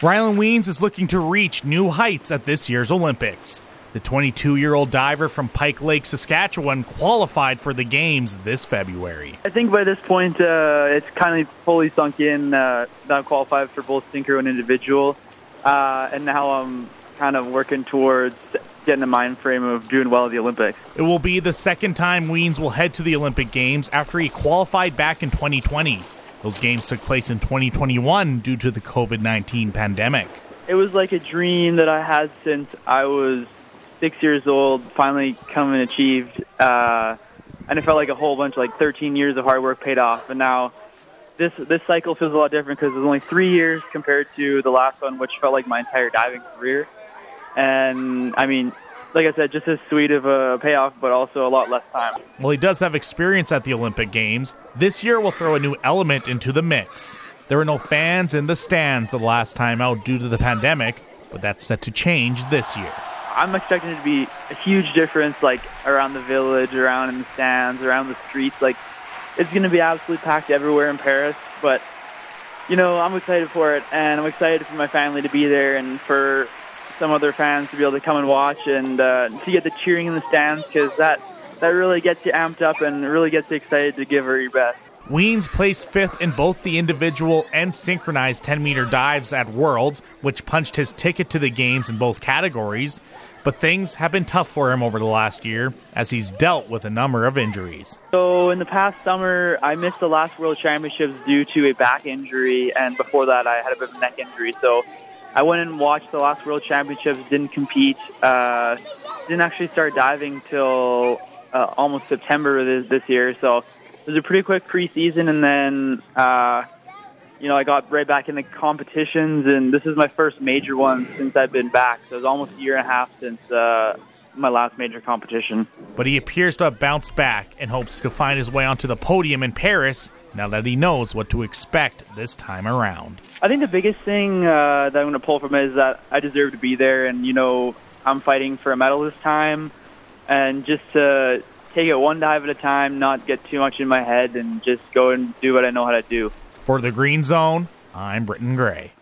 Rylan Wiens is looking to reach new heights at this year's Olympics. The 22 year old diver from Pike Lake, Saskatchewan, qualified for the Games this February. I think by this point, uh, it's kind of fully sunk in uh, that I'm qualified for both synchro and individual. Uh, and now I'm kind of working towards getting the mind frame of doing well at the Olympics. It will be the second time Wiens will head to the Olympic Games after he qualified back in 2020. Those games took place in 2021 due to the COVID 19 pandemic. It was like a dream that I had since I was six years old, finally come and achieved. Uh, and it felt like a whole bunch, like 13 years of hard work paid off. And now this this cycle feels a lot different because it's only three years compared to the last one, which felt like my entire diving career. And I mean, like I said, just as sweet of a payoff, but also a lot less time. Well, he does have experience at the Olympic Games. This year will throw a new element into the mix. There were no fans in the stands the last time out due to the pandemic, but that's set to change this year. I'm expecting it to be a huge difference, like around the village, around in the stands, around the streets. Like, it's going to be absolutely packed everywhere in Paris. But, you know, I'm excited for it, and I'm excited for my family to be there and for some other fans to be able to come and watch and uh, to get the cheering in the stands because that, that really gets you amped up and really gets you excited to give her your best. Wiens placed fifth in both the individual and synchronized 10 meter dives at Worlds, which punched his ticket to the Games in both categories. But things have been tough for him over the last year as he's dealt with a number of injuries. So, in the past summer, I missed the last World Championships due to a back injury, and before that, I had a bit of a neck injury. So, I went and watched the last World Championships, didn't compete, uh, didn't actually start diving till uh, almost September this, this year. So, it was a pretty quick preseason, and then uh, you know I got right back into competitions, and this is my first major one since I've been back. So it was almost a year and a half since uh, my last major competition. But he appears to have bounced back and hopes to find his way onto the podium in Paris now that he knows what to expect this time around. I think the biggest thing uh, that I'm going to pull from it is that I deserve to be there, and you know I'm fighting for a medal this time, and just to take it one dive at a time, not get too much in my head, and just go and do what I know how to do. For the Green Zone, I'm Britton Gray.